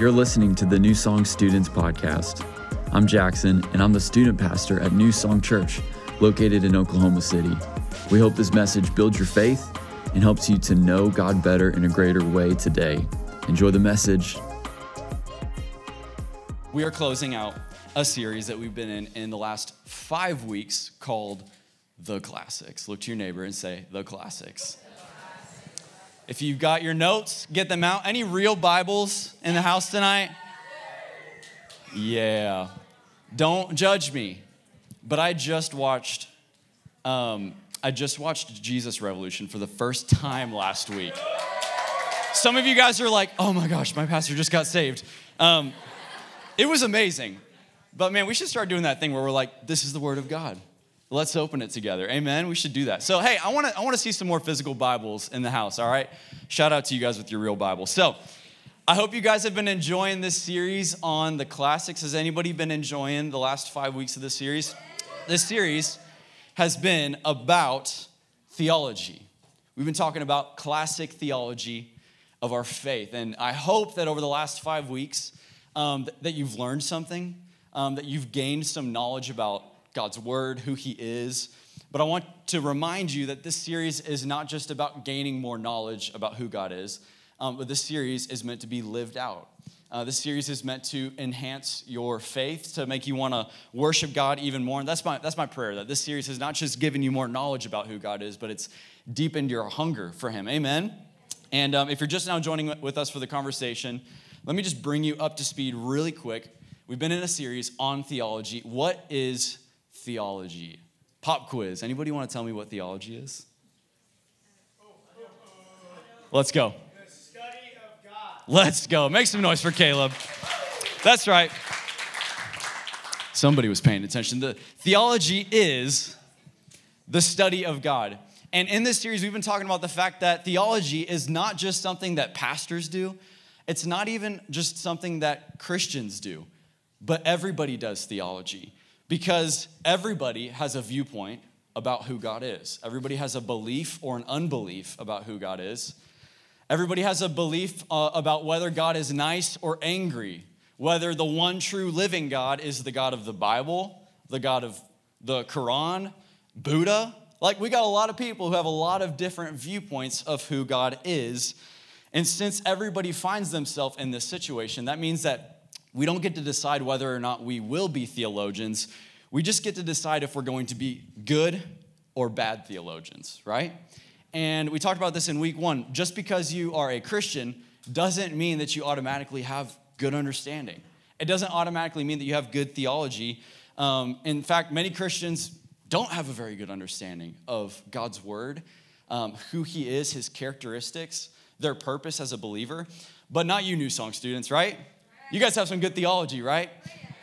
You're listening to the New Song Students Podcast. I'm Jackson, and I'm the student pastor at New Song Church, located in Oklahoma City. We hope this message builds your faith and helps you to know God better in a greater way today. Enjoy the message. We are closing out a series that we've been in in the last five weeks called The Classics. Look to your neighbor and say, The Classics. If you've got your notes, get them out. Any real Bibles in the house tonight? Yeah. Don't judge me. But I just watched um, I just watched Jesus Revolution for the first time last week. Some of you guys are like, oh my gosh, my pastor just got saved. Um, it was amazing. But man, we should start doing that thing where we're like, this is the word of God. Let's open it together. Amen. We should do that. So, hey, I want to I want to see some more physical Bibles in the house, all right? Shout out to you guys with your real Bible. So, I hope you guys have been enjoying this series on the classics. Has anybody been enjoying the last 5 weeks of this series? This series has been about theology. We've been talking about classic theology of our faith. And I hope that over the last 5 weeks um, that you've learned something, um, that you've gained some knowledge about God's word, who He is. But I want to remind you that this series is not just about gaining more knowledge about who God is, um, but this series is meant to be lived out. Uh, this series is meant to enhance your faith, to make you want to worship God even more. And that's my, that's my prayer that this series has not just given you more knowledge about who God is, but it's deepened your hunger for Him. Amen. And um, if you're just now joining with us for the conversation, let me just bring you up to speed really quick. We've been in a series on theology. What is theology. Pop quiz. Anybody want to tell me what theology is? Let's go. Let's go. Make some noise for Caleb. That's right. Somebody was paying attention. The theology is the study of God. And in this series, we've been talking about the fact that theology is not just something that pastors do, it's not even just something that Christians do, but everybody does theology because everybody has a viewpoint about who God is. Everybody has a belief or an unbelief about who God is. Everybody has a belief uh, about whether God is nice or angry, whether the one true living God is the God of the Bible, the God of the Quran, Buddha. Like, we got a lot of people who have a lot of different viewpoints of who God is. And since everybody finds themselves in this situation, that means that we don't get to decide whether or not we will be theologians. We just get to decide if we're going to be good or bad theologians, right? And we talked about this in week one. Just because you are a Christian doesn't mean that you automatically have good understanding. It doesn't automatically mean that you have good theology. Um, in fact, many Christians don't have a very good understanding of God's word, um, who He is, His characteristics, their purpose as a believer. But not you, New Song students, right? You guys have some good theology, right?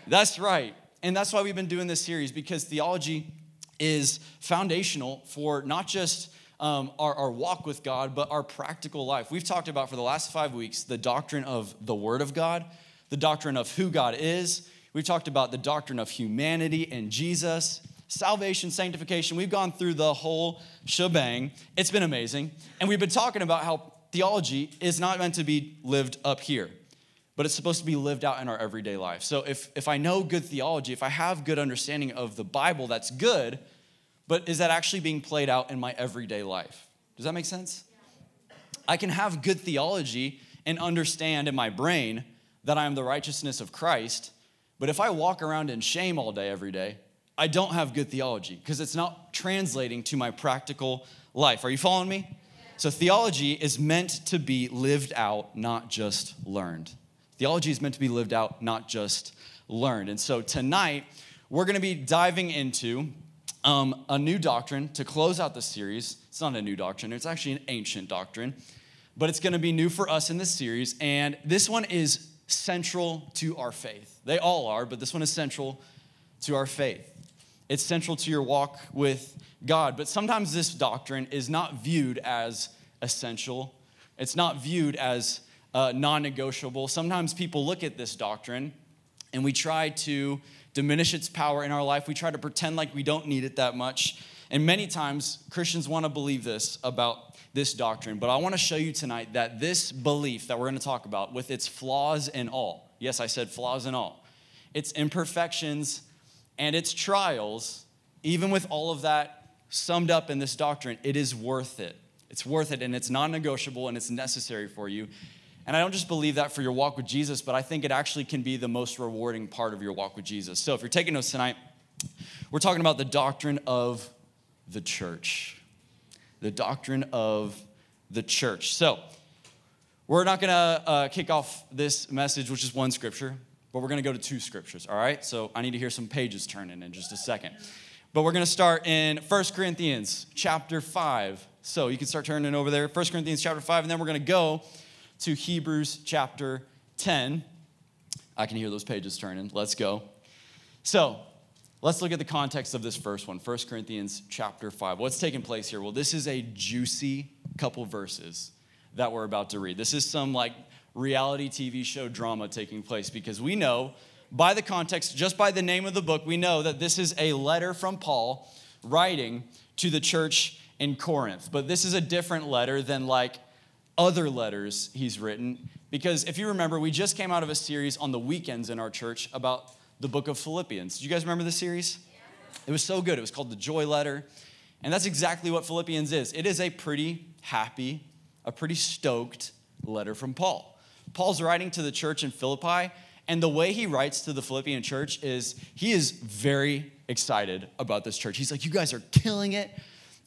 That's right. And that's why we've been doing this series because theology is foundational for not just um, our, our walk with God, but our practical life. We've talked about for the last five weeks the doctrine of the Word of God, the doctrine of who God is. We've talked about the doctrine of humanity and Jesus, salvation, sanctification. We've gone through the whole shebang. It's been amazing. And we've been talking about how theology is not meant to be lived up here but it's supposed to be lived out in our everyday life. So if, if I know good theology, if I have good understanding of the Bible, that's good, but is that actually being played out in my everyday life? Does that make sense? I can have good theology and understand in my brain that I am the righteousness of Christ, but if I walk around in shame all day, every day, I don't have good theology because it's not translating to my practical life. Are you following me? So, theology is meant to be lived out, not just learned. Theology is meant to be lived out, not just learned. And so tonight, we're going to be diving into um, a new doctrine to close out the series. It's not a new doctrine, it's actually an ancient doctrine, but it's going to be new for us in this series. And this one is central to our faith. They all are, but this one is central to our faith. It's central to your walk with God. But sometimes this doctrine is not viewed as essential, it's not viewed as uh, non negotiable. Sometimes people look at this doctrine and we try to diminish its power in our life. We try to pretend like we don't need it that much. And many times Christians want to believe this about this doctrine, but I want to show you tonight that this belief that we're going to talk about, with its flaws and all, yes, I said flaws and all, its imperfections and its trials, even with all of that summed up in this doctrine, it is worth it. It's worth it and it's non negotiable and it's necessary for you. And I don't just believe that for your walk with Jesus, but I think it actually can be the most rewarding part of your walk with Jesus. So if you're taking notes tonight, we're talking about the doctrine of the church. The doctrine of the church. So we're not going to uh, kick off this message, which is one scripture, but we're going to go to two scriptures, all right? So I need to hear some pages turning in just a second. But we're going to start in 1 Corinthians chapter 5. So you can start turning over there, 1 Corinthians chapter 5, and then we're going to go to Hebrews chapter 10. I can hear those pages turning. Let's go. So, let's look at the context of this first one 1 Corinthians chapter 5. What's taking place here? Well, this is a juicy couple verses that we're about to read. This is some like reality TV show drama taking place because we know by the context, just by the name of the book, we know that this is a letter from Paul writing to the church in Corinth. But this is a different letter than like other letters he's written. Because if you remember, we just came out of a series on the weekends in our church about the book of Philippians. Do you guys remember the series? It was so good. It was called the Joy Letter. And that's exactly what Philippians is. It is a pretty happy, a pretty stoked letter from Paul. Paul's writing to the church in Philippi, and the way he writes to the Philippian church is he is very excited about this church. He's like, You guys are killing it.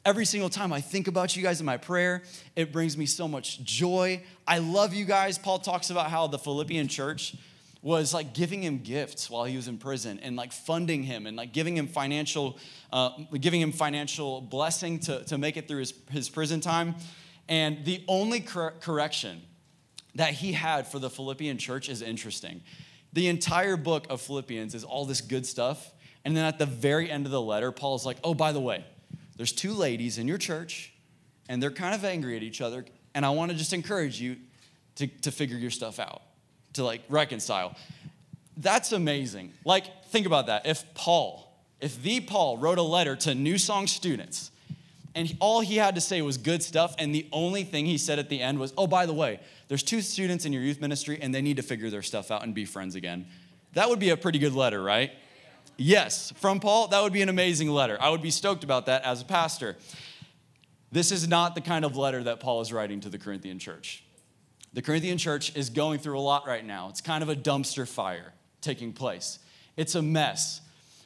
Every single time I think about you guys in my prayer, it brings me so much joy. I love you guys. Paul talks about how the Philippian church was like giving him gifts while he was in prison and like funding him and like giving him financial uh, giving him financial blessing to, to make it through his, his prison time and the only cor- correction that he had for the philippian church is interesting the entire book of philippians is all this good stuff and then at the very end of the letter paul is like oh by the way there's two ladies in your church, and they're kind of angry at each other, and I want to just encourage you to, to figure your stuff out, to like reconcile. That's amazing. Like, think about that. If Paul, if the Paul wrote a letter to New Song students, and all he had to say was good stuff, and the only thing he said at the end was, oh, by the way, there's two students in your youth ministry, and they need to figure their stuff out and be friends again. That would be a pretty good letter, right? Yes, from Paul, that would be an amazing letter. I would be stoked about that as a pastor. This is not the kind of letter that Paul is writing to the Corinthian church. The Corinthian church is going through a lot right now. It's kind of a dumpster fire taking place, it's a mess.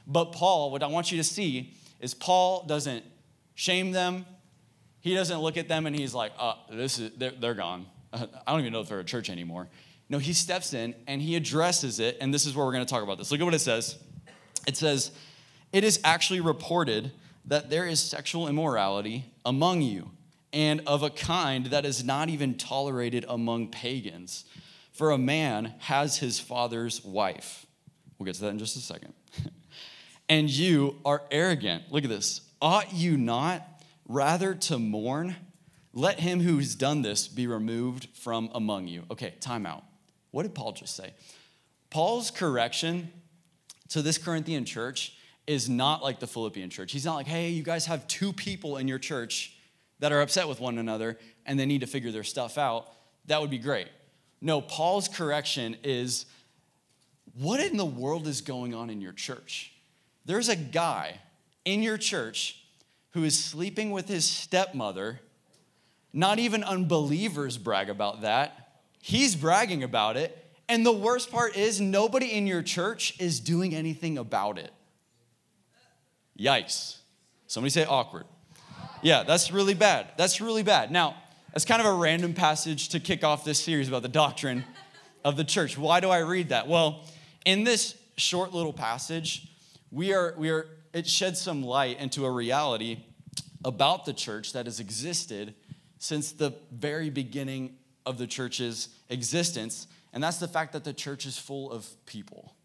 But Paul, what I want you to see is Paul doesn't shame them. He doesn't look at them and he's like, uh, this is, they're, they're gone. I don't even know if they're a church anymore. No, he steps in and he addresses it, and this is where we're going to talk about this. Look at what it says it says, It is actually reported that there is sexual immorality among you, and of a kind that is not even tolerated among pagans. For a man has his father's wife. We'll get to that in just a second. and you are arrogant. Look at this. Ought you not rather to mourn? Let him who has done this be removed from among you. Okay, time out. What did Paul just say? Paul's correction to this Corinthian church is not like the Philippian church. He's not like, hey, you guys have two people in your church that are upset with one another and they need to figure their stuff out. That would be great. No, Paul's correction is what in the world is going on in your church? There's a guy in your church who is sleeping with his stepmother. Not even unbelievers brag about that. He's bragging about it. And the worst part is, nobody in your church is doing anything about it. Yikes. Somebody say awkward. Yeah, that's really bad. That's really bad. Now, that's kind of a random passage to kick off this series about the doctrine of the church. Why do I read that? Well, in this short little passage, we are, we are, it sheds some light into a reality about the church that has existed since the very beginning of the church's existence and that's the fact that the church is full of people.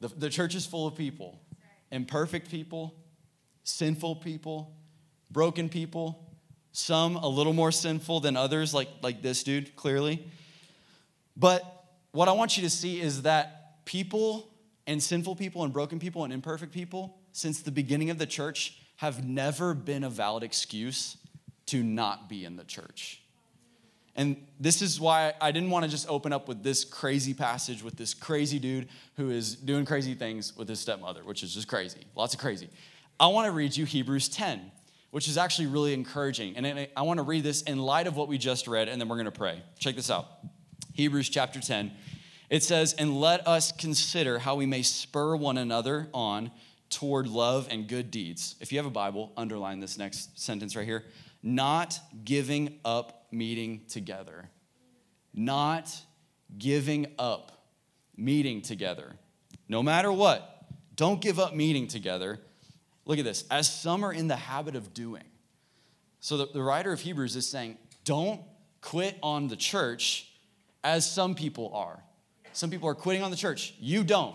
The, the church is full of people imperfect people, sinful people, broken people, some a little more sinful than others, like, like this dude, clearly. But what I want you to see is that people and sinful people and broken people and imperfect people, since the beginning of the church, have never been a valid excuse to not be in the church. And this is why I didn't want to just open up with this crazy passage with this crazy dude who is doing crazy things with his stepmother, which is just crazy. Lots of crazy. I want to read you Hebrews 10, which is actually really encouraging. And I want to read this in light of what we just read, and then we're going to pray. Check this out Hebrews chapter 10. It says, And let us consider how we may spur one another on toward love and good deeds. If you have a Bible, underline this next sentence right here. Not giving up meeting together. Not giving up meeting together. No matter what, don't give up meeting together. Look at this, as some are in the habit of doing. So the, the writer of Hebrews is saying, don't quit on the church as some people are. Some people are quitting on the church. You don't.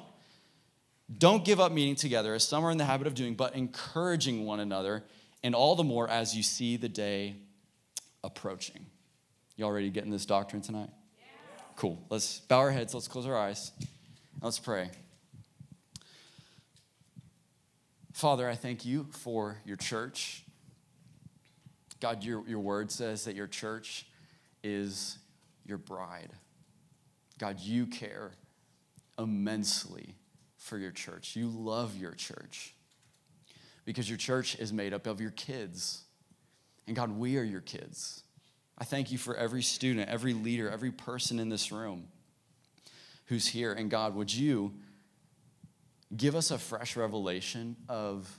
Don't give up meeting together, as some are in the habit of doing, but encouraging one another, and all the more as you see the day approaching. You all ready this doctrine tonight? Yeah. Cool. Let's bow our heads, let's close our eyes, let's pray. Father, I thank you for your church. God, your, your word says that your church is your bride. God, you care immensely for your church. You love your church because your church is made up of your kids. And God, we are your kids. I thank you for every student, every leader, every person in this room who's here. And God, would you give us a fresh revelation of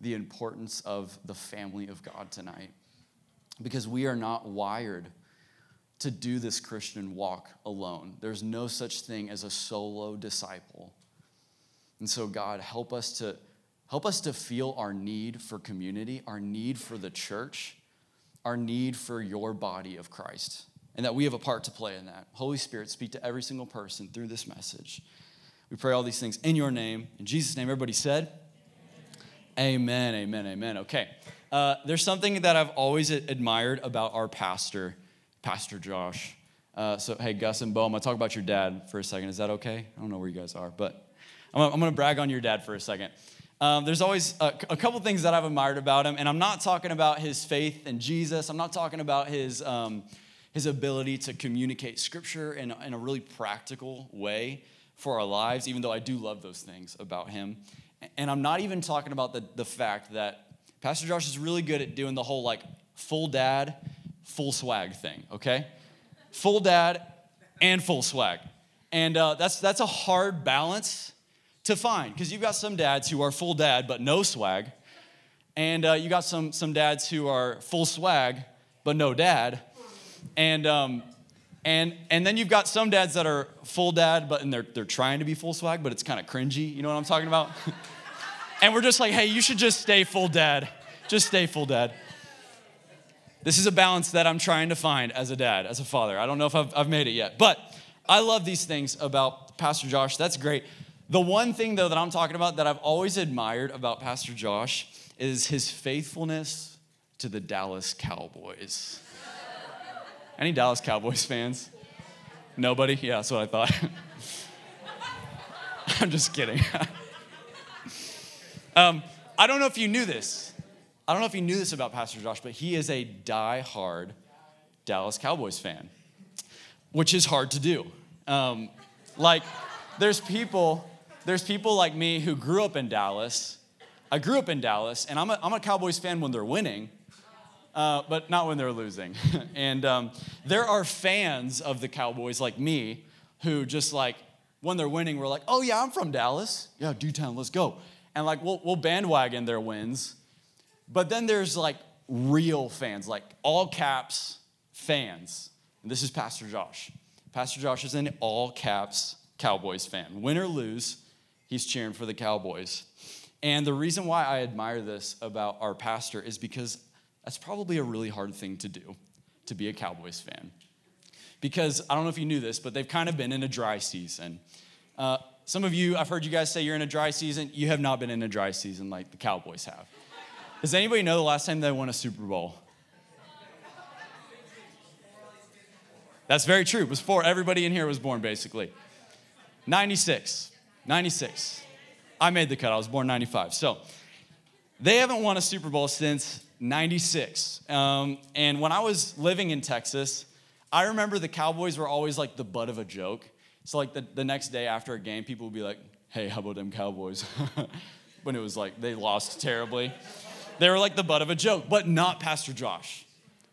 the importance of the family of God tonight? Because we are not wired to do this Christian walk alone. There's no such thing as a solo disciple. And so God, help us to help us to feel our need for community, our need for the church, our need for your body of Christ, and that we have a part to play in that. Holy Spirit, speak to every single person through this message. We pray all these things in your name. In Jesus' name, everybody said, Amen, amen, amen. amen. Okay. Uh, there's something that I've always admired about our pastor Pastor Josh. Uh, so, hey, Gus and Bo, I'm going to talk about your dad for a second. Is that okay? I don't know where you guys are, but I'm, I'm going to brag on your dad for a second. Um, there's always a, a, couple things that I've admired about him, and I'm not talking about his faith in Jesus. I'm not talking about his, um, his ability to communicate scripture in, in a really practical way for our lives, even though I do love those things about him. And I'm not even talking about the, the fact that Pastor Josh is really good at doing the whole like full dad full swag thing, okay? Full dad and full swag. And uh, that's, that's a hard balance to find because you've got some dads who are full dad but no swag. And uh, you got some, some dads who are full swag but no dad. And, um, and, and then you've got some dads that are full dad but and they're, they're trying to be full swag but it's kind of cringy. You know what I'm talking about? and we're just like, hey, you should just stay full dad. Just stay full dad. This is a balance that I'm trying to find as a dad, as a father. I don't know if I've, I've made it yet, but I love these things about Pastor Josh. That's great. The one thing, though, that I'm talking about that I've always admired about Pastor Josh is his faithfulness to the Dallas Cowboys. Any Dallas Cowboys fans? Nobody? Yeah, that's what I thought. I'm just kidding. um, I don't know if you knew this. I don't know if you knew this about Pastor Josh, but he is a die-hard Dallas Cowboys fan, which is hard to do. Um, like, there's people, there's people like me who grew up in Dallas. I grew up in Dallas, and I'm a, I'm a Cowboys fan when they're winning, uh, but not when they're losing. and um, there are fans of the Cowboys like me who just like, when they're winning, we're like, oh yeah, I'm from Dallas. Yeah, D-Town, let's go. And like, we'll, we'll bandwagon their wins but then there's like real fans, like all caps fans. And this is Pastor Josh. Pastor Josh is an all caps Cowboys fan. Win or lose, he's cheering for the Cowboys. And the reason why I admire this about our pastor is because that's probably a really hard thing to do, to be a Cowboys fan. Because I don't know if you knew this, but they've kind of been in a dry season. Uh, some of you, I've heard you guys say you're in a dry season. You have not been in a dry season like the Cowboys have. Does anybody know the last time they won a Super Bowl? That's very true. It was four. Everybody in here was born basically. 96. 96. I made the cut. I was born 95. So They haven't won a Super Bowl since 96. Um, and when I was living in Texas, I remember the Cowboys were always like the butt of a joke. So, like the, the next day after a game, people would be like, hey, how about them Cowboys? when it was like they lost terribly. They were like the butt of a joke, but not Pastor Josh.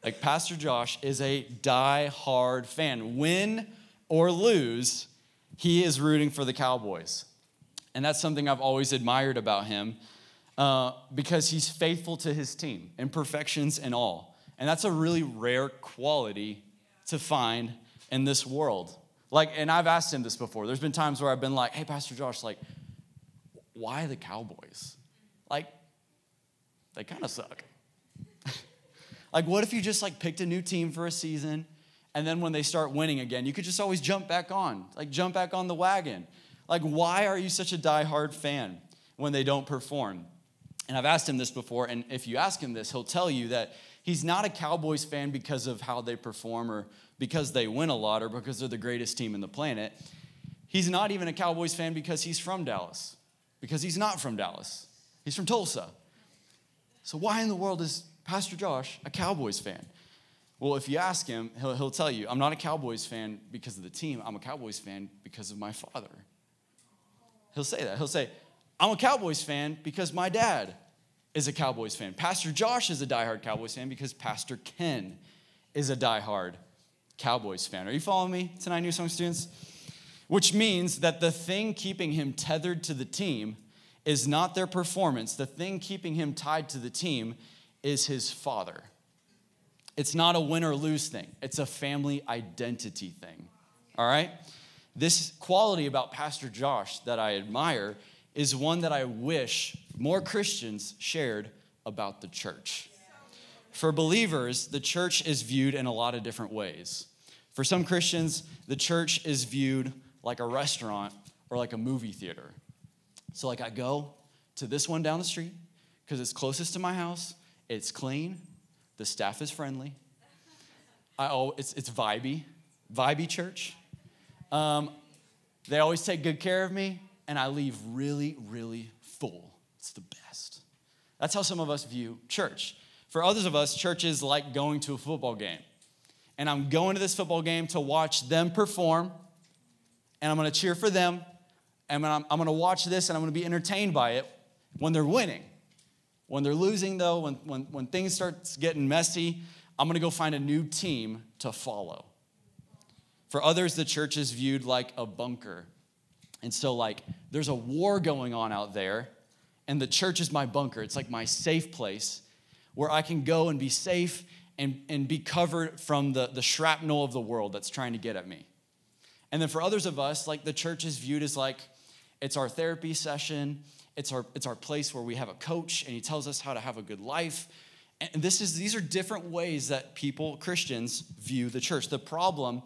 Like, Pastor Josh is a die-hard fan. Win or lose, he is rooting for the Cowboys. And that's something I've always admired about him uh, because he's faithful to his team, imperfections and all. And that's a really rare quality to find in this world. Like, and I've asked him this before. There's been times where I've been like, hey, Pastor Josh, like, why the Cowboys? Like, they kind of suck. like, what if you just like picked a new team for a season and then when they start winning again, you could just always jump back on, like jump back on the wagon. Like, why are you such a die-hard fan when they don't perform? And I've asked him this before, and if you ask him this, he'll tell you that he's not a Cowboys fan because of how they perform or because they win a lot or because they're the greatest team in the planet. He's not even a Cowboys fan because he's from Dallas, because he's not from Dallas. He's from Tulsa. So, why in the world is Pastor Josh a Cowboys fan? Well, if you ask him, he'll, he'll tell you, I'm not a Cowboys fan because of the team. I'm a Cowboys fan because of my father. He'll say that. He'll say, I'm a Cowboys fan because my dad is a Cowboys fan. Pastor Josh is a diehard Cowboys fan because Pastor Ken is a diehard Cowboys fan. Are you following me tonight, New Song students? Which means that the thing keeping him tethered to the team is not their performance. The thing keeping him tied to the team is his father. It's not a win or lose thing, it's a family identity thing. All right? This quality about Pastor Josh that I admire is one that I wish more Christians shared about the church. For believers, the church is viewed in a lot of different ways. For some Christians, the church is viewed like a restaurant or like a movie theater. So, like, I go to this one down the street because it's closest to my house, it's clean, the staff is friendly. I, oh, it's, it's vibey, vibey church. Um, they always take good care of me, and I leave really, really full. It's the best. That's how some of us view church. For others of us, church is like going to a football game. And I'm going to this football game to watch them perform, and I'm gonna cheer for them, and I'm, I'm gonna watch this, and I'm gonna be entertained by it when they're winning. When they're losing, though, when, when, when things start getting messy, I'm gonna go find a new team to follow. For others, the church is viewed like a bunker. And so, like, there's a war going on out there, and the church is my bunker. It's like my safe place where I can go and be safe and, and be covered from the, the shrapnel of the world that's trying to get at me. And then for others of us, like, the church is viewed as like it's our therapy session, it's our, it's our place where we have a coach and he tells us how to have a good life. And this is, these are different ways that people, Christians, view the church. The problem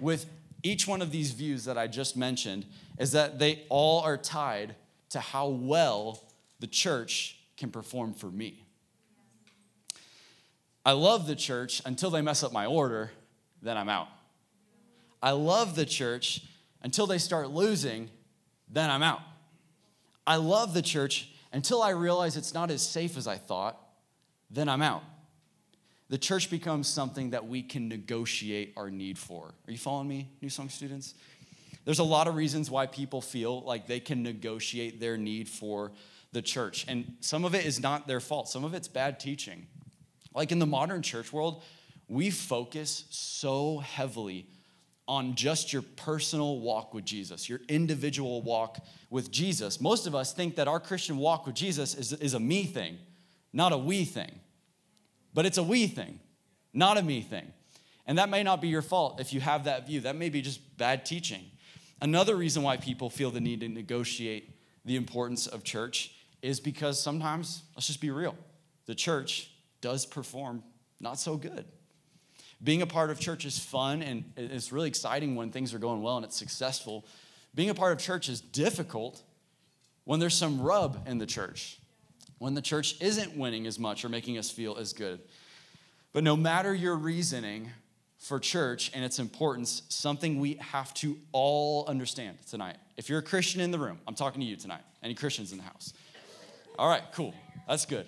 with each one of these views that I just mentioned is that they all are tied to how well the church can perform for me. I love the church until they mess up my order, then I'm out. I love the church until they start losing, then I'm out. I love the church until I realize it's not as safe as I thought, then I'm out. The church becomes something that we can negotiate our need for. Are you following me, New Song students? There's a lot of reasons why people feel like they can negotiate their need for the church. And some of it is not their fault, some of it's bad teaching. Like in the modern church world, we focus so heavily on just your personal walk with Jesus, your individual walk with Jesus. Most of us think that our Christian walk with Jesus is, is a me thing, not a we thing. But it's a we thing, not a me thing. And that may not be your fault if you have that view. That may be just bad teaching. Another reason why people feel the need to negotiate the importance of church is because sometimes, let's just be real, the church does perform not so good. Being a part of church is fun and it's really exciting when things are going well and it's successful. Being a part of church is difficult when there's some rub in the church, when the church isn't winning as much or making us feel as good. But no matter your reasoning for church and its importance, something we have to all understand tonight. If you're a Christian in the room, I'm talking to you tonight. Any Christians in the house? All right, cool. That's good.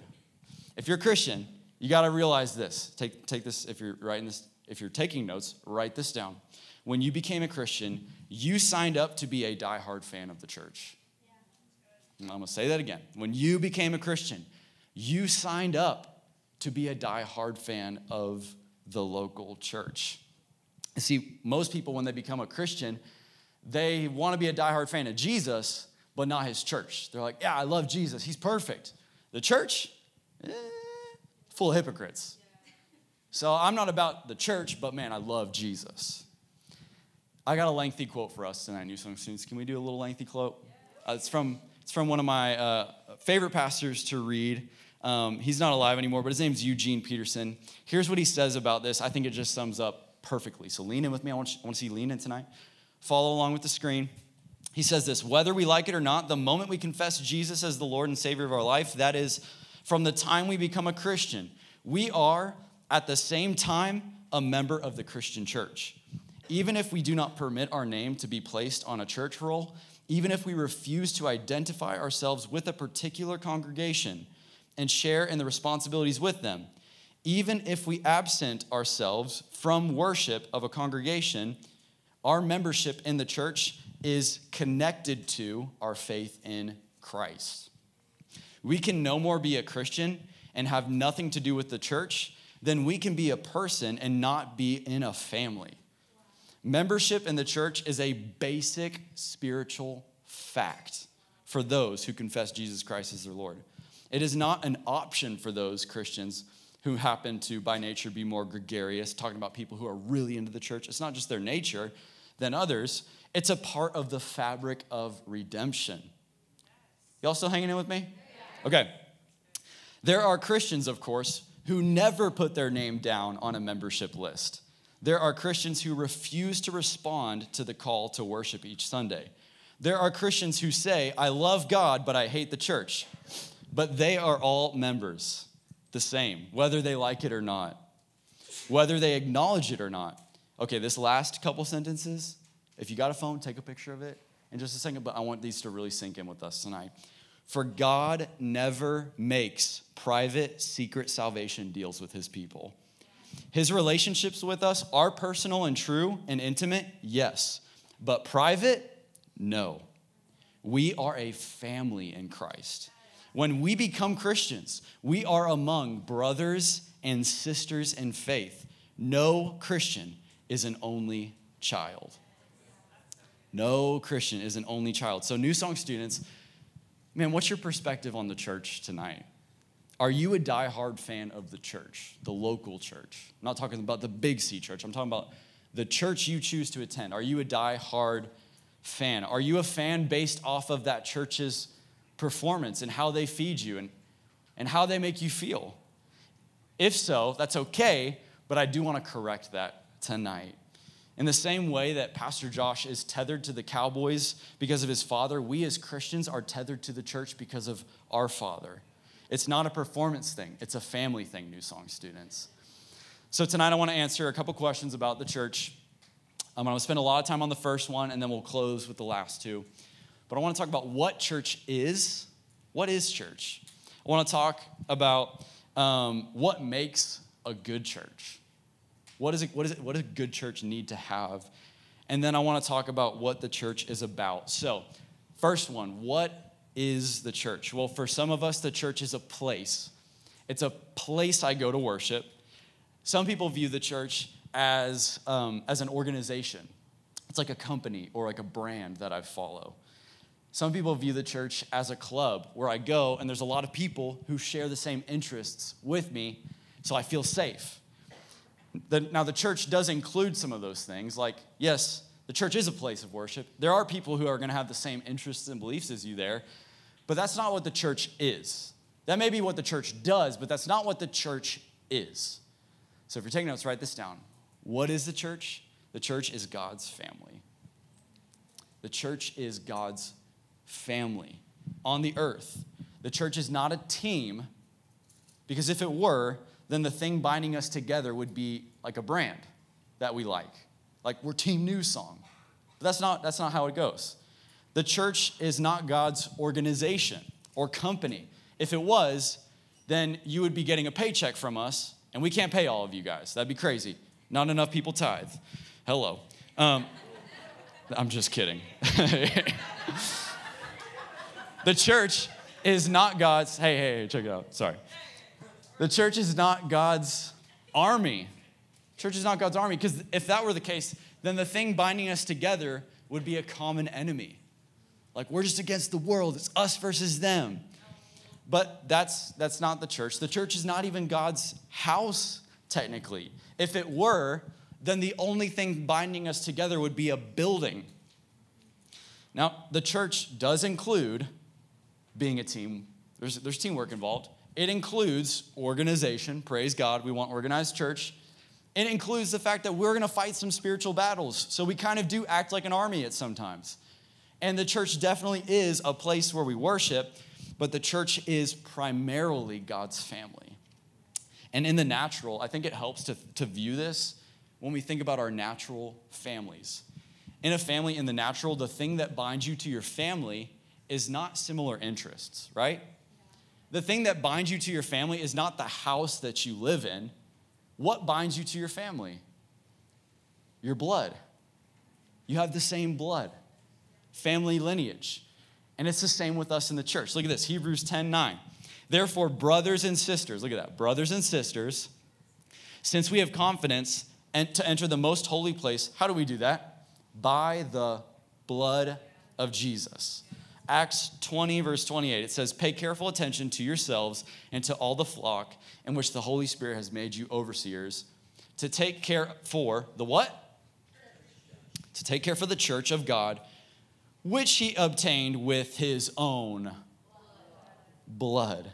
If you're a Christian, you got to realize this. Take, take this, if you're writing this, if you're taking notes, write this down. When you became a Christian, you signed up to be a diehard fan of the church. I'm going to say that again. When you became a Christian, you signed up to be a diehard fan of the local church. See, most people, when they become a Christian, they want to be a diehard fan of Jesus, but not his church. They're like, yeah, I love Jesus. He's perfect. The church, eh, full of hypocrites. So I'm not about the church, but man, I love Jesus. I got a lengthy quote for us tonight, New Song students. Can we do a little lengthy quote? Uh, it's from it's from one of my uh, favorite pastors to read. Um, he's not alive anymore, but his name's Eugene Peterson. Here's what he says about this. I think it just sums up perfectly. So lean in with me. I want, you, I want to see you lean in tonight. Follow along with the screen. He says this whether we like it or not, the moment we confess Jesus as the Lord and Savior of our life, that is from the time we become a Christian, we are at the same time a member of the Christian church. Even if we do not permit our name to be placed on a church roll, even if we refuse to identify ourselves with a particular congregation and share in the responsibilities with them, even if we absent ourselves from worship of a congregation, our membership in the church is connected to our faith in Christ. We can no more be a Christian and have nothing to do with the church than we can be a person and not be in a family. Membership in the church is a basic spiritual fact for those who confess Jesus Christ as their Lord. It is not an option for those Christians who happen to, by nature, be more gregarious, talking about people who are really into the church. It's not just their nature than others, it's a part of the fabric of redemption. Y'all still hanging in with me? Okay. There are Christians, of course, who never put their name down on a membership list. There are Christians who refuse to respond to the call to worship each Sunday. There are Christians who say, I love God, but I hate the church. But they are all members, the same, whether they like it or not, whether they acknowledge it or not. Okay, this last couple sentences, if you got a phone, take a picture of it in just a second, but I want these to really sink in with us tonight. For God never makes private, secret salvation deals with his people. His relationships with us are personal and true and intimate, yes, but private, no. We are a family in Christ. When we become Christians, we are among brothers and sisters in faith. No Christian is an only child. No Christian is an only child. So, New Song students, man, what's your perspective on the church tonight? Are you a die-hard fan of the church, the local church? I'm not talking about the big C church. I'm talking about the church you choose to attend. Are you a die-hard fan? Are you a fan based off of that church's performance and how they feed you and, and how they make you feel? If so, that's okay, but I do want to correct that tonight. In the same way that Pastor Josh is tethered to the Cowboys because of his father, we as Christians are tethered to the church because of our father. It's not a performance thing, it's a family thing, New Song students. So tonight I want to answer a couple questions about the church. I'm going to spend a lot of time on the first one and then we'll close with the last two. But I want to talk about what church is. What is church? I want to talk about um, what makes a good church. What, is it, what, is it, what does a good church need to have? And then I want to talk about what the church is about. So, first one, what is the church? Well, for some of us, the church is a place. It's a place I go to worship. Some people view the church as, um, as an organization. It's like a company or like a brand that I follow. Some people view the church as a club where I go and there's a lot of people who share the same interests with me, so I feel safe. The, now, the church does include some of those things. Like, yes, the church is a place of worship. There are people who are going to have the same interests and beliefs as you there, but that's not what the church is. That may be what the church does, but that's not what the church is. So if you're taking notes, write this down. What is the church? The church is God's family. The church is God's family on the earth. The church is not a team, because if it were, then the thing binding us together would be like a brand that we like. Like we're Team New Song. But that's not, that's not how it goes. The church is not God's organization or company. If it was, then you would be getting a paycheck from us, and we can't pay all of you guys. That'd be crazy. Not enough people tithe. Hello. Um, I'm just kidding. the church is not God's, hey, hey, hey, check it out. Sorry. The church is not God's army. Church is not God's army, because if that were the case, then the thing binding us together would be a common enemy. Like we're just against the world, it's us versus them. But that's that's not the church. The church is not even God's house technically. If it were, then the only thing binding us together would be a building. Now, the church does include being a team. There's, there's teamwork involved. It includes organization. Praise God, we want organized church. It includes the fact that we're going to fight some spiritual battles. So we kind of do act like an army at sometimes. And the church definitely is a place where we worship, but the church is primarily God's family. And in the natural, I think it helps to, to view this when we think about our natural families. In a family, in the natural, the thing that binds you to your family is not similar interests, right? The thing that binds you to your family is not the house that you live in. What binds you to your family? Your blood. You have the same blood, family lineage. And it's the same with us in the church. Look at this Hebrews 10 9. Therefore, brothers and sisters, look at that, brothers and sisters, since we have confidence to enter the most holy place, how do we do that? By the blood of Jesus. Acts 20, verse 28, it says, Pay careful attention to yourselves and to all the flock in which the Holy Spirit has made you overseers to take care for the what? To take care for the church of God, which he obtained with his own blood.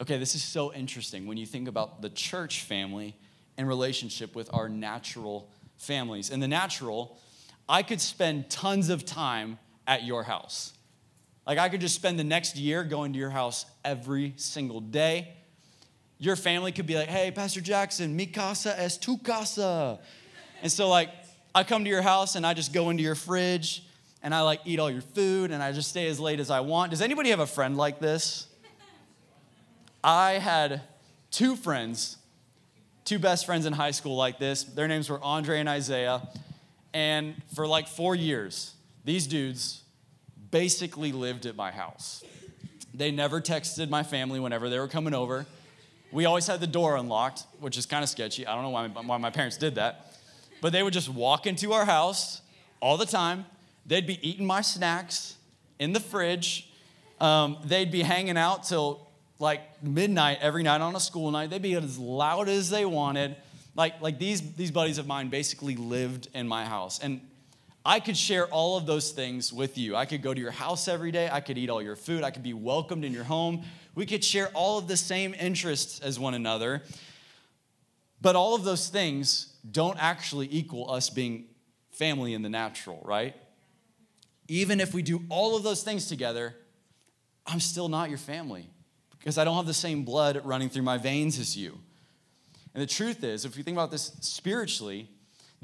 Okay, this is so interesting when you think about the church family in relationship with our natural families. In the natural, I could spend tons of time at your house. Like I could just spend the next year going to your house every single day. Your family could be like, hey, Pastor Jackson, mi casa es tu casa. And so, like, I come to your house and I just go into your fridge and I like eat all your food and I just stay as late as I want. Does anybody have a friend like this? I had two friends, two best friends in high school like this. Their names were Andre and Isaiah. And for like four years, these dudes basically lived at my house. They never texted my family whenever they were coming over. We always had the door unlocked, which is kind of sketchy. I don't know why, why my parents did that. But they would just walk into our house all the time. They'd be eating my snacks in the fridge. Um, they'd be hanging out till like midnight every night on a school night. They'd be as loud as they wanted. Like, like these, these buddies of mine basically lived in my house. And I could share all of those things with you. I could go to your house every day. I could eat all your food. I could be welcomed in your home. We could share all of the same interests as one another. But all of those things don't actually equal us being family in the natural, right? Even if we do all of those things together, I'm still not your family because I don't have the same blood running through my veins as you. And the truth is, if you think about this spiritually,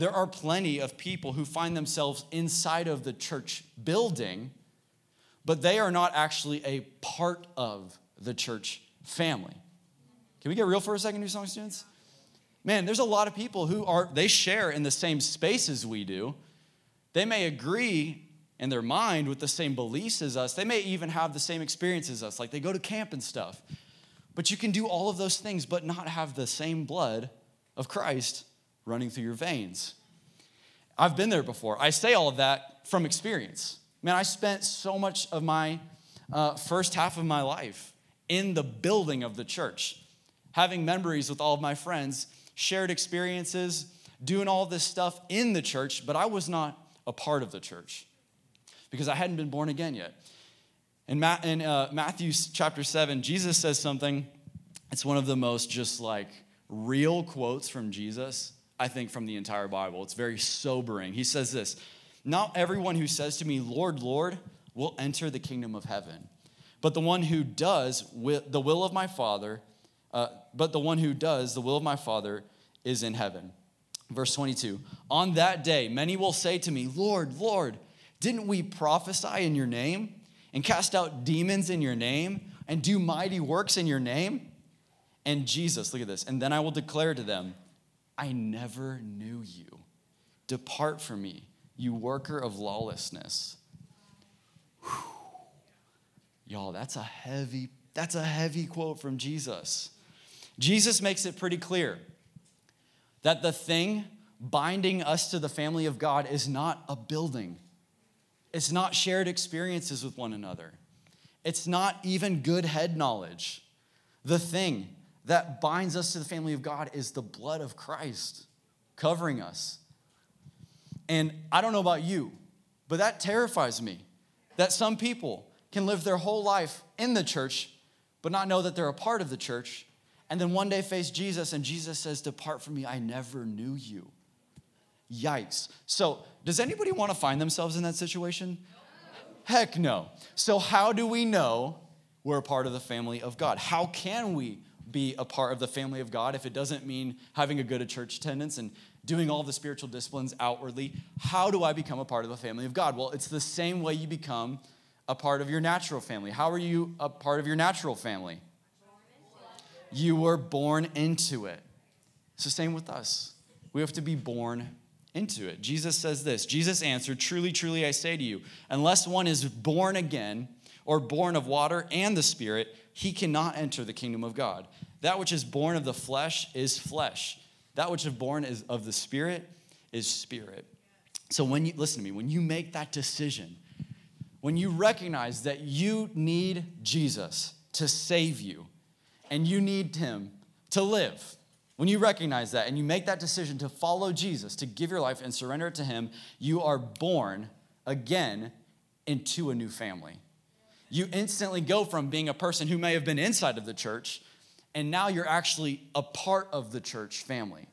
there are plenty of people who find themselves inside of the church building, but they are not actually a part of the church family. Can we get real for a second, New Song students? Man, there's a lot of people who are, they share in the same space as we do. They may agree in their mind with the same beliefs as us. They may even have the same experiences as us, like they go to camp and stuff. But you can do all of those things, but not have the same blood of Christ running through your veins. I've been there before. I say all of that from experience. Man, I spent so much of my uh, first half of my life in the building of the church, having memories with all of my friends, shared experiences, doing all this stuff in the church, but I was not a part of the church because I hadn't been born again yet. In, Ma- in uh, Matthew chapter 7, Jesus says something, it's one of the most just like real quotes from Jesus I think, from the entire Bible. It's very sobering. He says this Not everyone who says to me, Lord, Lord, will enter the kingdom of heaven, but the one who does the will of my Father, uh, but the one who does the will of my Father is in heaven. Verse 22 On that day, many will say to me, Lord, Lord, didn't we prophesy in your name and cast out demons in your name and do mighty works in your name? and Jesus, look at this, and then I will declare to them, I never knew you. Depart from me, you worker of lawlessness. Whew. Y'all, that's a heavy, that's a heavy quote from Jesus. Jesus makes it pretty clear that the thing binding us to the family of God is not a building. It's not shared experiences with one another. It's not even good head knowledge. The thing that binds us to the family of God is the blood of Christ covering us. And I don't know about you, but that terrifies me that some people can live their whole life in the church, but not know that they're a part of the church, and then one day face Jesus, and Jesus says, Depart from me, I never knew you. Yikes. So, does anybody want to find themselves in that situation? Heck no. So, how do we know we're a part of the family of God? How can we be a part of the family of God if it doesn't mean having a good church attendance and doing all the spiritual disciplines outwardly? How do I become a part of the family of God? Well, it's the same way you become a part of your natural family. How are you a part of your natural family? You were born into it. It's the same with us. We have to be born into it. Jesus says this Jesus answered, Truly, truly, I say to you, unless one is born again, or born of water and the Spirit, he cannot enter the kingdom of God. That which is born of the flesh is flesh. That which is born is of the Spirit is spirit. So when you listen to me, when you make that decision, when you recognize that you need Jesus to save you and you need him to live, when you recognize that and you make that decision to follow Jesus, to give your life and surrender it to Him, you are born again into a new family. You instantly go from being a person who may have been inside of the church, and now you're actually a part of the church family.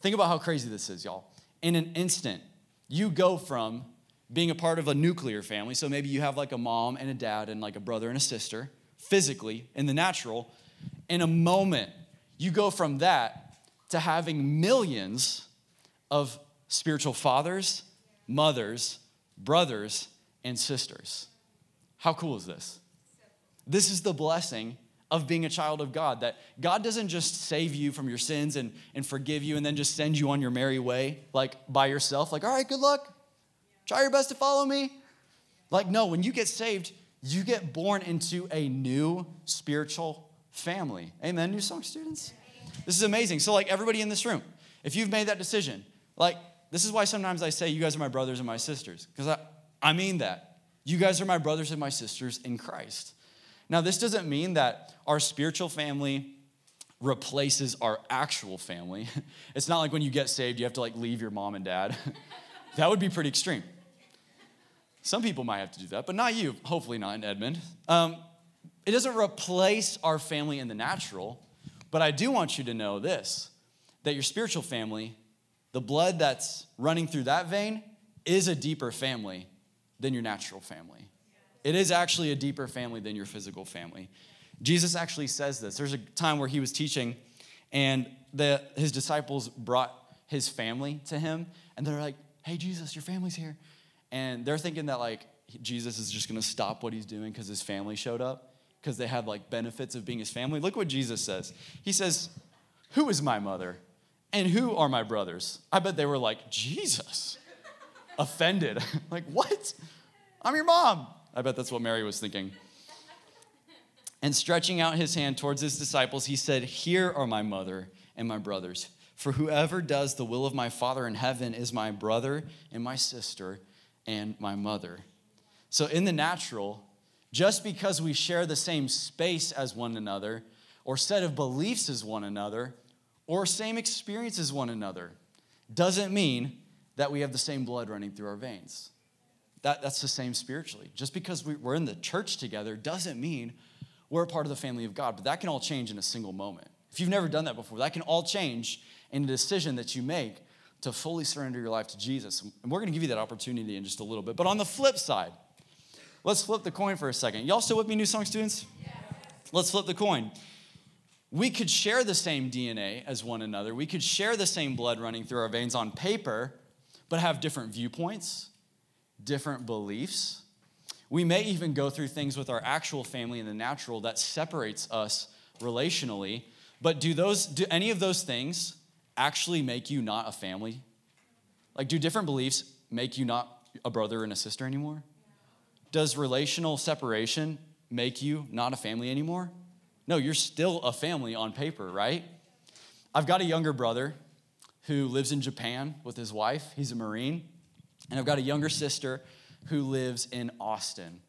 Think about how crazy this is, y'all. In an instant, you go from being a part of a nuclear family, so maybe you have like a mom and a dad and like a brother and a sister, physically, in the natural. In a moment, you go from that to having millions of spiritual fathers, mothers, brothers, and sisters. How cool is this? This is the blessing of being a child of God that God doesn't just save you from your sins and, and forgive you and then just send you on your merry way, like by yourself, like, all right, good luck. Try your best to follow me. Like, no, when you get saved, you get born into a new spiritual family. Amen, New Song students? This is amazing. So, like, everybody in this room, if you've made that decision, like, this is why sometimes I say, you guys are my brothers and my sisters, because I, I mean that. You guys are my brothers and my sisters in Christ. Now, this doesn't mean that our spiritual family replaces our actual family. It's not like when you get saved, you have to like leave your mom and dad. that would be pretty extreme. Some people might have to do that, but not you. Hopefully, not in Edmond. Um, it doesn't replace our family in the natural, but I do want you to know this that your spiritual family, the blood that's running through that vein, is a deeper family than your natural family. It is actually a deeper family than your physical family. Jesus actually says this. There's a time where he was teaching, and the, his disciples brought his family to him, and they're like, Hey, Jesus, your family's here. And they're thinking that, like, Jesus is just gonna stop what he's doing because his family showed up because they had like benefits of being his family. Look what Jesus says. He says, Who is my mother? And who are my brothers? I bet they were like, Jesus. Offended. like, what? I'm your mom. I bet that's what Mary was thinking. And stretching out his hand towards his disciples, he said, Here are my mother and my brothers. For whoever does the will of my Father in heaven is my brother and my sister and my mother. So, in the natural, just because we share the same space as one another, or set of beliefs as one another, or same experience as one another, doesn't mean that we have the same blood running through our veins. That, that's the same spiritually. Just because we, we're in the church together doesn't mean we're a part of the family of God, but that can all change in a single moment. If you've never done that before, that can all change in a decision that you make to fully surrender your life to Jesus. And we're going to give you that opportunity in just a little bit. But on the flip side, Let's flip the coin for a second. Y'all still with me, New Song students? Yes. Let's flip the coin. We could share the same DNA as one another. We could share the same blood running through our veins on paper, but have different viewpoints, different beliefs. We may even go through things with our actual family in the natural that separates us relationally, But do those do any of those things actually make you not a family? Like do different beliefs make you not a brother and a sister anymore? Does relational separation make you not a family anymore? No, you're still a family on paper, right? I've got a younger brother who lives in Japan with his wife. He's a Marine. And I've got a younger sister who lives in Austin.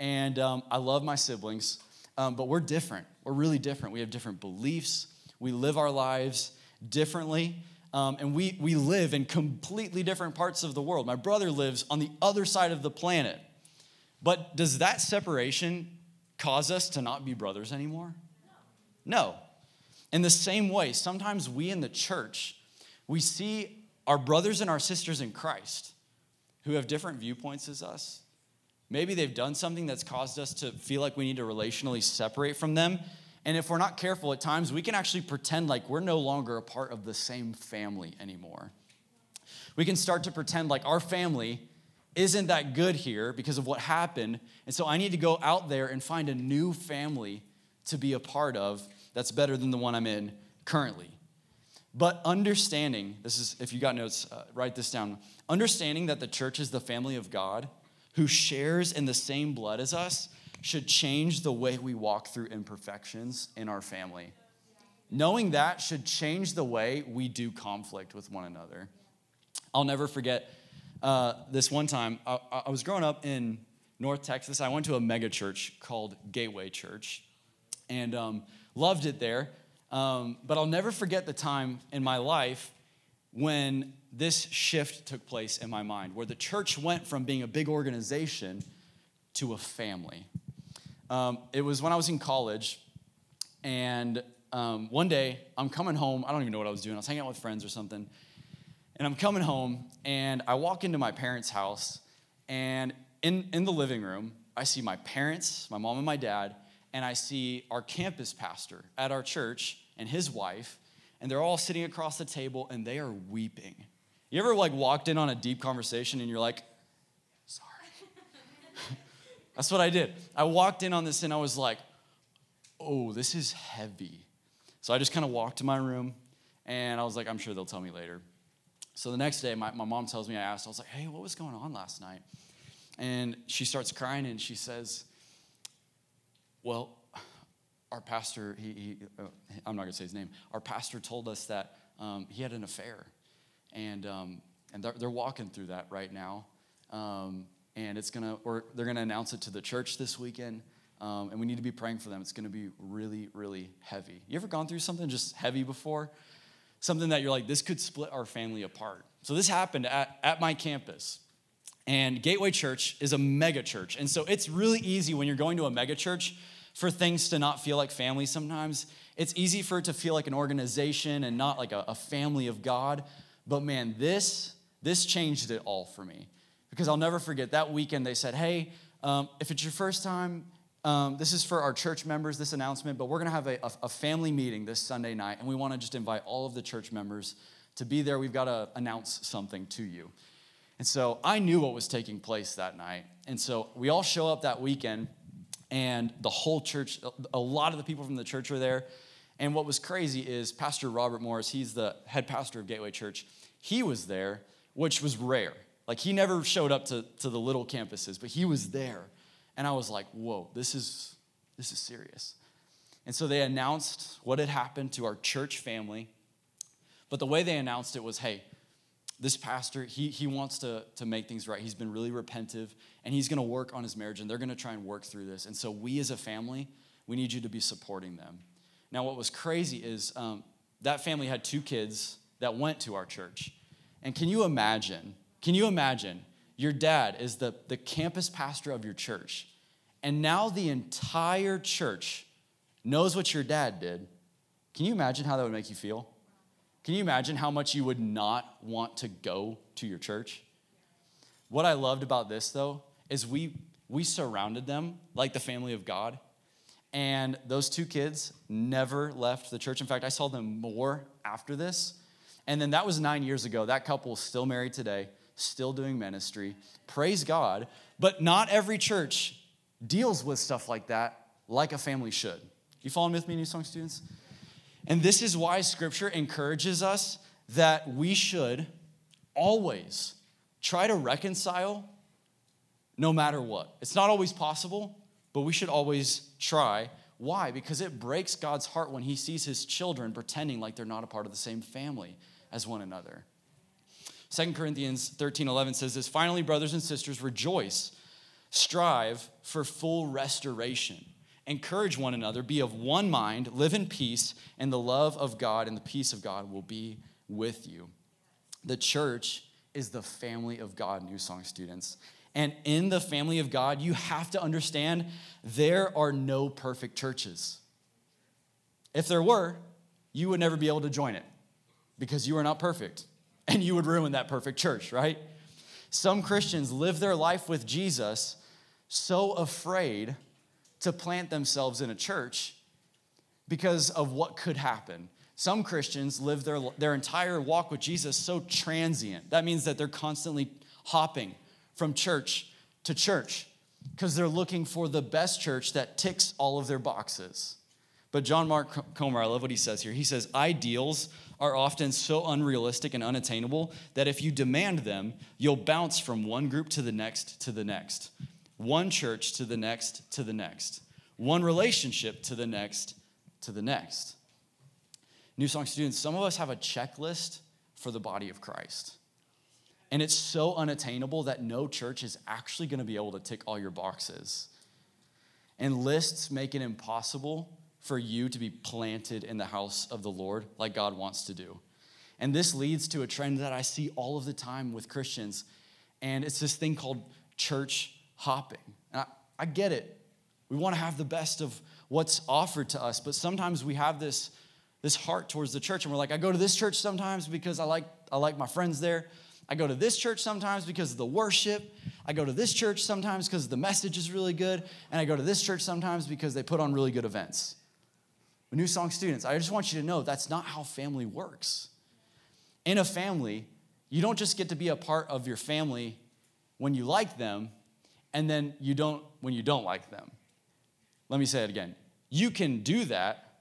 And um, I love my siblings, um, but we're different. We're really different. We have different beliefs. We live our lives differently. Um, and we, we live in completely different parts of the world. My brother lives on the other side of the planet. But does that separation cause us to not be brothers anymore? No. In the same way, sometimes we in the church, we see our brothers and our sisters in Christ who have different viewpoints as us. Maybe they've done something that's caused us to feel like we need to relationally separate from them. And if we're not careful at times, we can actually pretend like we're no longer a part of the same family anymore. We can start to pretend like our family isn't that good here because of what happened. And so I need to go out there and find a new family to be a part of that's better than the one I'm in currently. But understanding, this is, if you got notes, uh, write this down. Understanding that the church is the family of God who shares in the same blood as us should change the way we walk through imperfections in our family. Knowing that should change the way we do conflict with one another. I'll never forget uh, this one time. I, I was growing up in North Texas. I went to a mega church called Gateway Church and um, loved it there. Um, but I'll never forget the time in my life when this shift took place in my mind, where the church went from being a big organization to a family. Um, it was when I was in college, and um, one day I'm coming home. I don't even know what I was doing. I was hanging out with friends or something. And I'm coming home, and I walk into my parents' house, and in, in the living room, I see my parents, my mom and my dad, and I see our campus pastor at our church and his wife, and they're all sitting across the table and they are weeping. You ever like walked in on a deep conversation and you're like, sorry. That's what I did. I walked in on this and I was like, oh, this is heavy. So I just kind of walked to my room and I was like, I'm sure they'll tell me later. So the next day, my, my mom tells me, I asked, I was like, hey, what was going on last night? And she starts crying and she says, well, our pastor, he, he uh, I'm not going to say his name, our pastor told us that um, he had an affair. And, um, and they're, they're, walking through that right now. Um, and it's to, or they're to announce it to the church this weekend. Um, and we need to be praying for them. It's to be really, really heavy. You ever gone through something just heavy before? Something that you're like, this could split our family apart. So this happened at, at my campus. And Gateway Church is a mega church. And so it's really easy when you're going to a mega church for things to not feel like family sometimes. It's easy for it to feel like an organization and not like a, a family of God. But man, this, this changed it all for me. Because I'll never forget that weekend they said, hey, um, if it's your first time, um, this is for our church members, this announcement, but we're to have a, a, family meeting this Sunday night, and we want to just invite all of the church members to be there. We've got to announce something to you. And so I knew what was taking place that night. And so we all show up that weekend, and the whole church, a lot of the people from the church were there. And what was crazy is Pastor Robert Morris, he's the head pastor of Gateway Church, he was there, which was rare. Like he never showed up to, to the little campuses, but he was there. And I was like, whoa, this is this is serious. And so they announced what had happened to our church family. But the way they announced it was, hey, this pastor, he, he wants to, to make things right. He's been really repentive and he's going to work on his marriage and they're going to try and work through this. And so, we as a family, we need you to be supporting them. Now, what was crazy is um, that family had two kids that went to our church. And can you imagine? Can you imagine? Your dad is the, the campus pastor of your church. And now the entire church knows what your dad did. Can you imagine how that would make you feel? Can you imagine how much you would not want to go to your church? What I loved about this, though, is we, we surrounded them like the family of God. And those two kids never left the church. In fact, I saw them more after this. And then that was nine years ago. That couple is still married today, still doing ministry. Praise God. But not every church deals with stuff like that like a family should. You following with me, New Song students? And this is why scripture encourages us that we should always try to reconcile no matter what. It's not always possible, but we should always try. Why? Because it breaks God's heart when he sees his children pretending like they're not a part of the same family as one another. 2 Corinthians 13 11 says this Finally, brothers and sisters, rejoice, strive for full restoration. Encourage one another, be of one mind, live in peace, and the love of God and the peace of God will be with you. The church is the family of God, New Song students. And in the family of God, you have to understand there are no perfect churches. If there were, you would never be able to join it because you are not perfect and you would ruin that perfect church, right? Some Christians live their life with Jesus so afraid to plant themselves in a church because of what could happen. Some Christians live their, their entire walk with Jesus so transient. That means that they're constantly hopping from church to church because they're looking for the best church that ticks all of their boxes. But John Mark Comer, I love what he says here. He says, Ideals are often so unrealistic and unattainable that if you demand them, you'll bounce from one group to the next to the next, one church to the next to the next, one relationship to the next to the next. New Song students, some of us have a checklist for the body of Christ. And it's so unattainable that no church is actually going to be able to tick all your boxes. And lists make it impossible for you to be planted in the house of the Lord like God wants to do. And this leads to a trend that I see all of the time with Christians. And it's this thing called church hopping. And I, I get it. We want to have the best of what's offered to us, but sometimes we have this, this heart towards the church, and we're like, I go to this church sometimes because I like, I like my friends there. I go to this church sometimes because of the worship. I go to this church sometimes because the message is really good. And I go to this church sometimes because they put on really good events. New Song students, I just want you to know that's not how family works. In a family, you don't just get to be a part of your family when you like them and then you don't when you don't like them. Let me say it again. You can do that,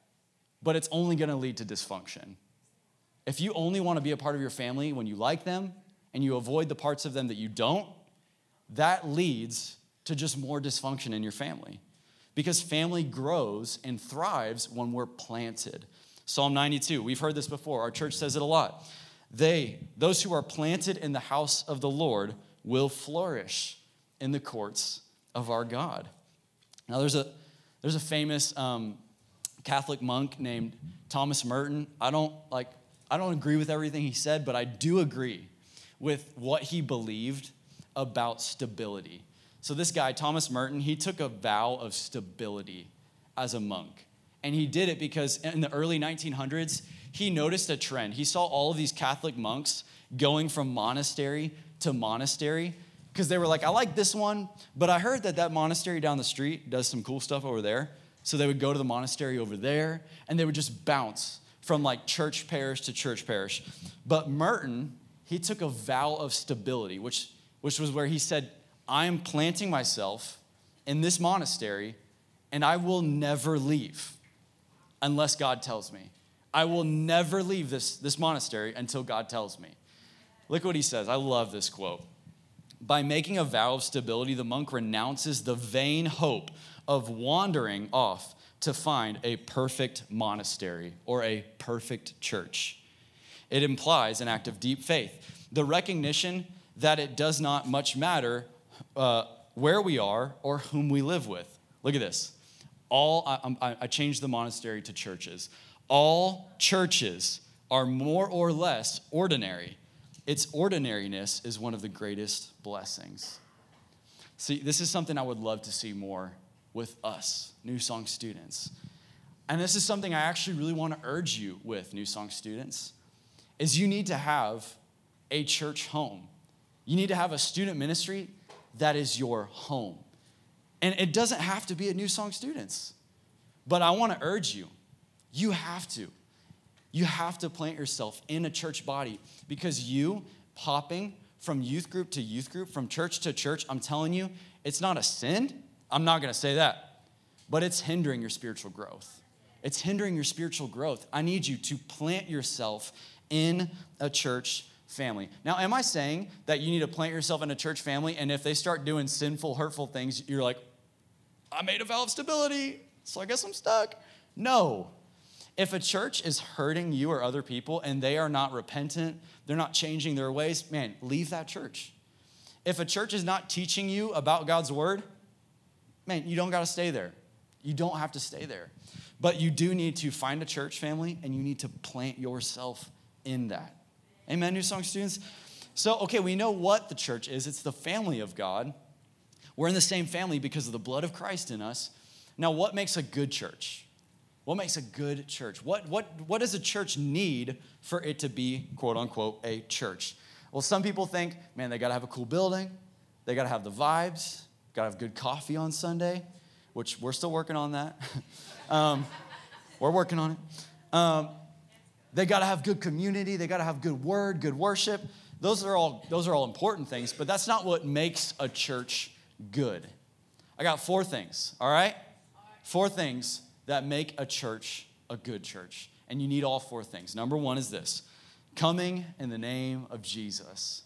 but it's only going to lead to dysfunction. If you only want to be a part of your family when you like them and you avoid the parts of them that you don't, that leads to just more dysfunction in your family. Because family grows and thrives when we're planted. Psalm 92, we've heard this before. Our church says it a lot. They, those who are planted in the house of the Lord, will flourish in the courts of our God. Now, there's a, there's a famous um, Catholic monk named Thomas Merton. I don't like, I don't agree with everything he said, but I do agree with what he believed about stability. So, this guy, Thomas Merton, he took a vow of stability as a monk. And he did it because in the early 1900s, he noticed a trend. He saw all of these Catholic monks going from monastery to monastery because they were like, I like this one, but I heard that that monastery down the street does some cool stuff over there. So they would go to the monastery over there and they would just bounce from like church parish to church parish. But Merton, he took a vow of stability, which, which was where he said, I am planting myself in this monastery and I will never leave unless God tells me. I will never leave this, this monastery until God tells me. Look what he says. I love this quote. By making a vow of stability, the monk renounces the vain hope of wandering off to find a perfect monastery or a perfect church. It implies an act of deep faith, the recognition that it does not much matter uh, where we are or whom we live with. Look at this. All I, I changed the monastery to churches. All churches are more or less ordinary. Its ordinariness is one of the greatest blessings. See, this is something I would love to see more with us, New Song students. And this is something I actually really want to urge you with, New Song students, is you need to have a church home. You need to have a student ministry that is your home. And it doesn't have to be a New Song Students, but I want to urge you, you have to. You have to plant yourself in a church body because you popping from youth group to youth group, from church to church, I'm telling you, it's not a sin. I'm not going to say that, but it's hindering your spiritual growth. It's hindering your spiritual growth. I need you to plant yourself in a church family. Now, am I saying that you need to plant yourself in a church family and if they start doing sinful, hurtful things, you're like, I made a vow of stability, so I guess I'm stuck? No. If a church is hurting you or other people and they are not repentant, they're not changing their ways, man, leave that church. If a church is not teaching you about God's word, man, you don't got to stay there. You don't have to stay there. But you do need to find a church family and you need to plant yourself in that. Amen, New Song students? So, okay, we know what the church is it's the family of God. We're in the same family because of the blood of Christ in us. Now, what makes a good church? What makes a good church? What, what, what does a church need for it to be, quote unquote, a church? Well, some people think, man, they gotta have a cool building, they gotta have the vibes, gotta have good coffee on Sunday, which we're still working on that. um, we're working on it. Um, they gotta have good community, they gotta have good word, good worship. Those are all, those are all important things, but that's not what makes a church good. I got four things, all right? Four things that make a church a good church. And you need all four things. Number one is this coming in the name of Jesus.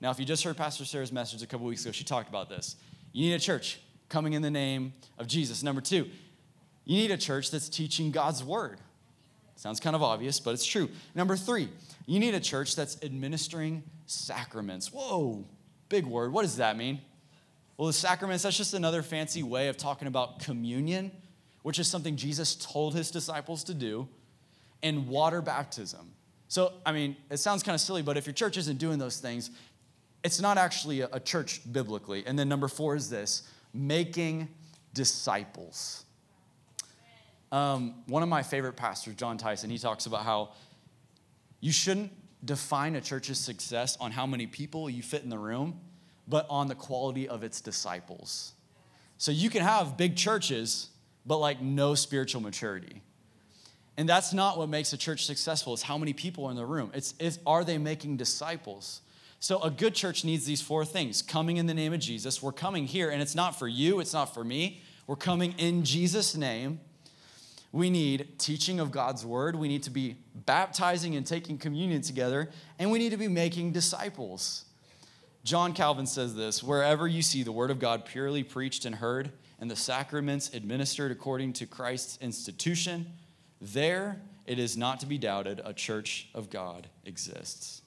Now, if you just heard Pastor Sarah's message a couple weeks ago, she talked about this. You need a church coming in the name of Jesus. Number two, you need a church that's teaching God's word. Sounds kind of obvious, but it's true. Number three, you need a church that's administering sacraments. Whoa, big word. What does that mean? Well, the sacraments, that's just another fancy way of talking about communion which is something Jesus told his disciples to do, and water baptism. So, I mean, it sounds kind of silly, but if your church isn't doing those things, it's not actually a, church biblically. And then number four is this making disciples. Um, one of my favorite pastors, Jon Tyson, he talks about how you shouldn't define a church's success on how many people you fit in the room, but on the quality of its disciples. So you can have big churches but like no spiritual maturity. And that's not what makes a church successful, is how many people are in the room. It's, it's are they making disciples? So a good church needs these four things coming in the name of Jesus. We're coming here, and it's not for you, it's not for me. We're coming in Jesus' name. We need teaching of God's word. We need to be baptizing and taking communion together, and we need to be making disciples. John Calvin says this wherever you see the word of God purely preached and heard, and the sacraments administered according to Christ's institution, there it is not to be doubted a church of God exists.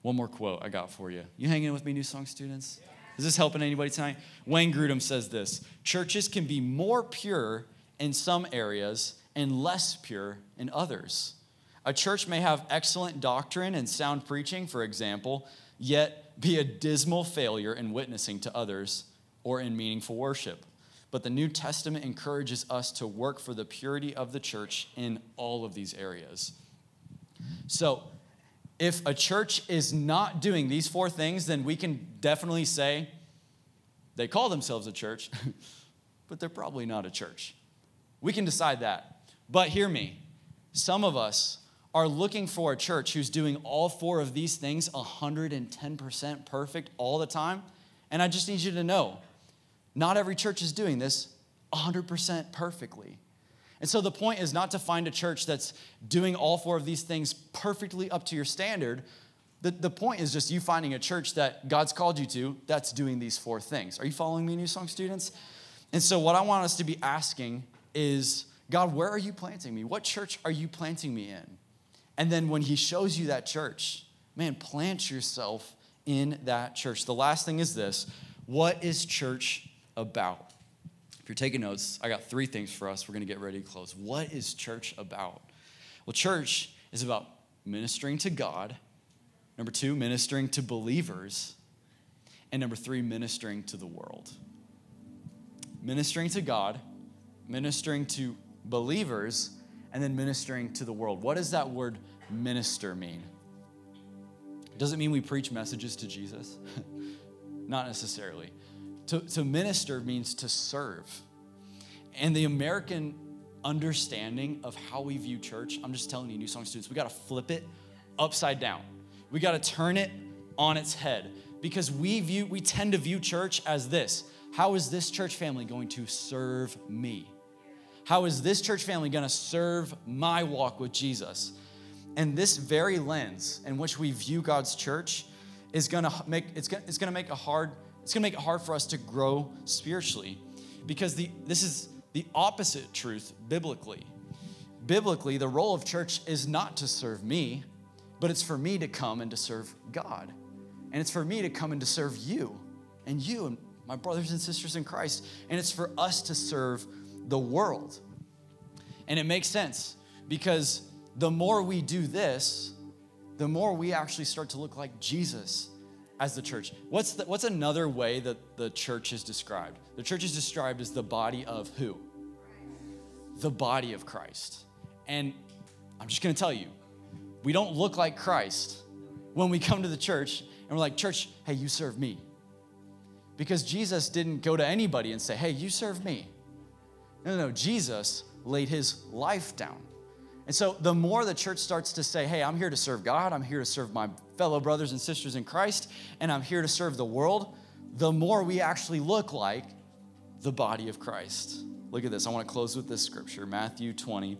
One more quote I got for you. You hanging with me, New Song students? Is this helping anybody tonight? Wayne Grudem says this Churches can be more pure in some areas and less pure in others. A church may have excellent doctrine and sound preaching, for example, yet be a dismal failure in witnessing to others or in meaningful worship. But the New Testament encourages us to work for the purity of the church in all of these areas. So, if a church is not doing these four things, then we can definitely say they call themselves a church, but they're probably not a church. We can decide that. But hear me some of us are looking for a church who's doing all four of these things 110% perfect all the time. And I just need you to know not every church is doing this 100% perfectly. And so the point is not to find a church that's doing all four of these things perfectly up to your standard. The, the point is just you finding a church that God's called you to that's doing these four things. Are you following me, New Song students? And so, what I want us to be asking is God, where are you planting me? What church are you planting me in? And then when He shows you that church, man, plant yourself in that church. The last thing is this what is church about? If you're taking notes, I got three things for us. We're going to get ready to close. What is church about? Well, church is about ministering to God. Number two, ministering to believers. And number three, ministering to the world. Ministering to God, ministering to believers, and then ministering to the world. What does that word minister mean? Does it mean we preach messages to Jesus? Not necessarily. To, to minister means to serve. And the American understanding of how we view church, I'm just telling you, New Song students, we got to flip it upside down. We got to turn it on its head because we view we tend to view church as this. How is this church family going to serve me? How is this church family going to serve my walk with Jesus? And this very lens in which we view God's church is going to make it's going it's going to make a hard it's going to make it hard for us to grow spiritually because the this is the opposite truth biblically. Biblically, the role of church is not to serve me, but it's for me to come and to serve God. And it's for me to come and to serve you and you and my brothers and sisters in Christ. And it's for us to serve the world. And it makes sense because the more we do this, the more we actually start to look like Jesus as the church. What's, the, what's another way that the church is described? The church is described as the body of who? The body of Christ. And I'm just gonna tell you, we don't look like Christ when we come to the church and we're like, Church, hey, you serve me. Because Jesus didn't go to anybody and say, Hey, you serve me. No, no, no. Jesus laid his life down. And so the more the church starts to say, Hey, I'm here to serve God, I'm here to serve my fellow brothers and sisters in Christ, and I'm here to serve the world, the more we actually look like the body of Christ. Look at this. I want to close with this scripture Matthew 20.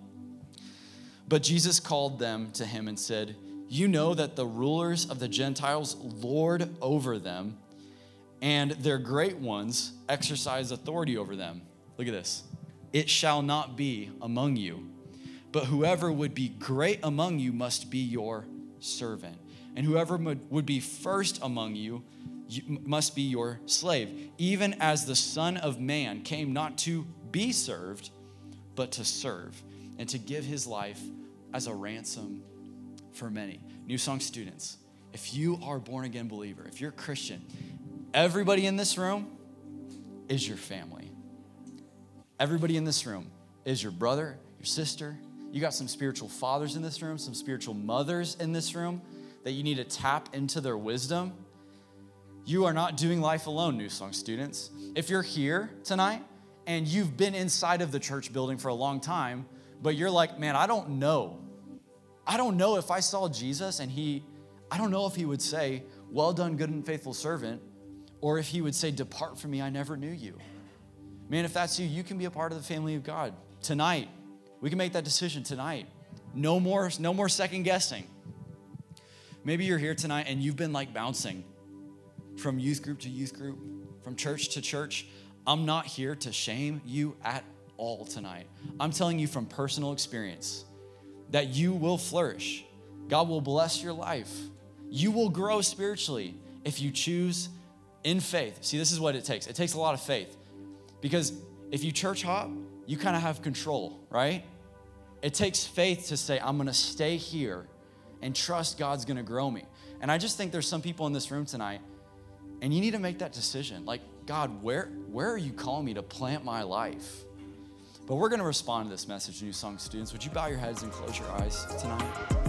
But Jesus called them to him and said, You know that the rulers of the Gentiles lord over them, and their great ones exercise authority over them. Look at this. It shall not be among you, but whoever would be great among you must be your servant. And whoever would be first among you must be your slave, even as the Son of Man came not to be served, but to serve, and to give his life as a ransom for many. New Song students, if you are born again believer, if you're a Christian, everybody in this room is your family. Everybody in this room is your brother, your sister. You got some spiritual fathers in this room, some spiritual mothers in this room that you need to tap into their wisdom. You are not doing life alone, New Song students. If you're here tonight and you've been inside of the church building for a long time, but you're like, man, I don't know. I don't know if I saw Jesus and he, I don't know if he would say, well done, good and faithful servant, or if he would say, depart from me, I never knew you. Man, if that's you, you can be a part of the family of God tonight. We can make that decision tonight. No more, no more second guessing. Maybe you're here tonight and you've been like bouncing from youth group to youth group, from church to church. I'm not here to shame you at all tonight. I'm telling you from personal experience that you will flourish. God will bless your life. You will grow spiritually if you choose in faith. See, this is what it takes. It takes a lot of faith. Because if you church hop, you kind of have control, right? It takes faith to say, I'm going to stay here and trust God's going to grow me. And I just think there's some people in this room tonight, and you need to make that decision. Like, God, where, where are you calling me to plant my life? But we're going to respond to this message, New Song students. Would you bow your heads and close your eyes tonight?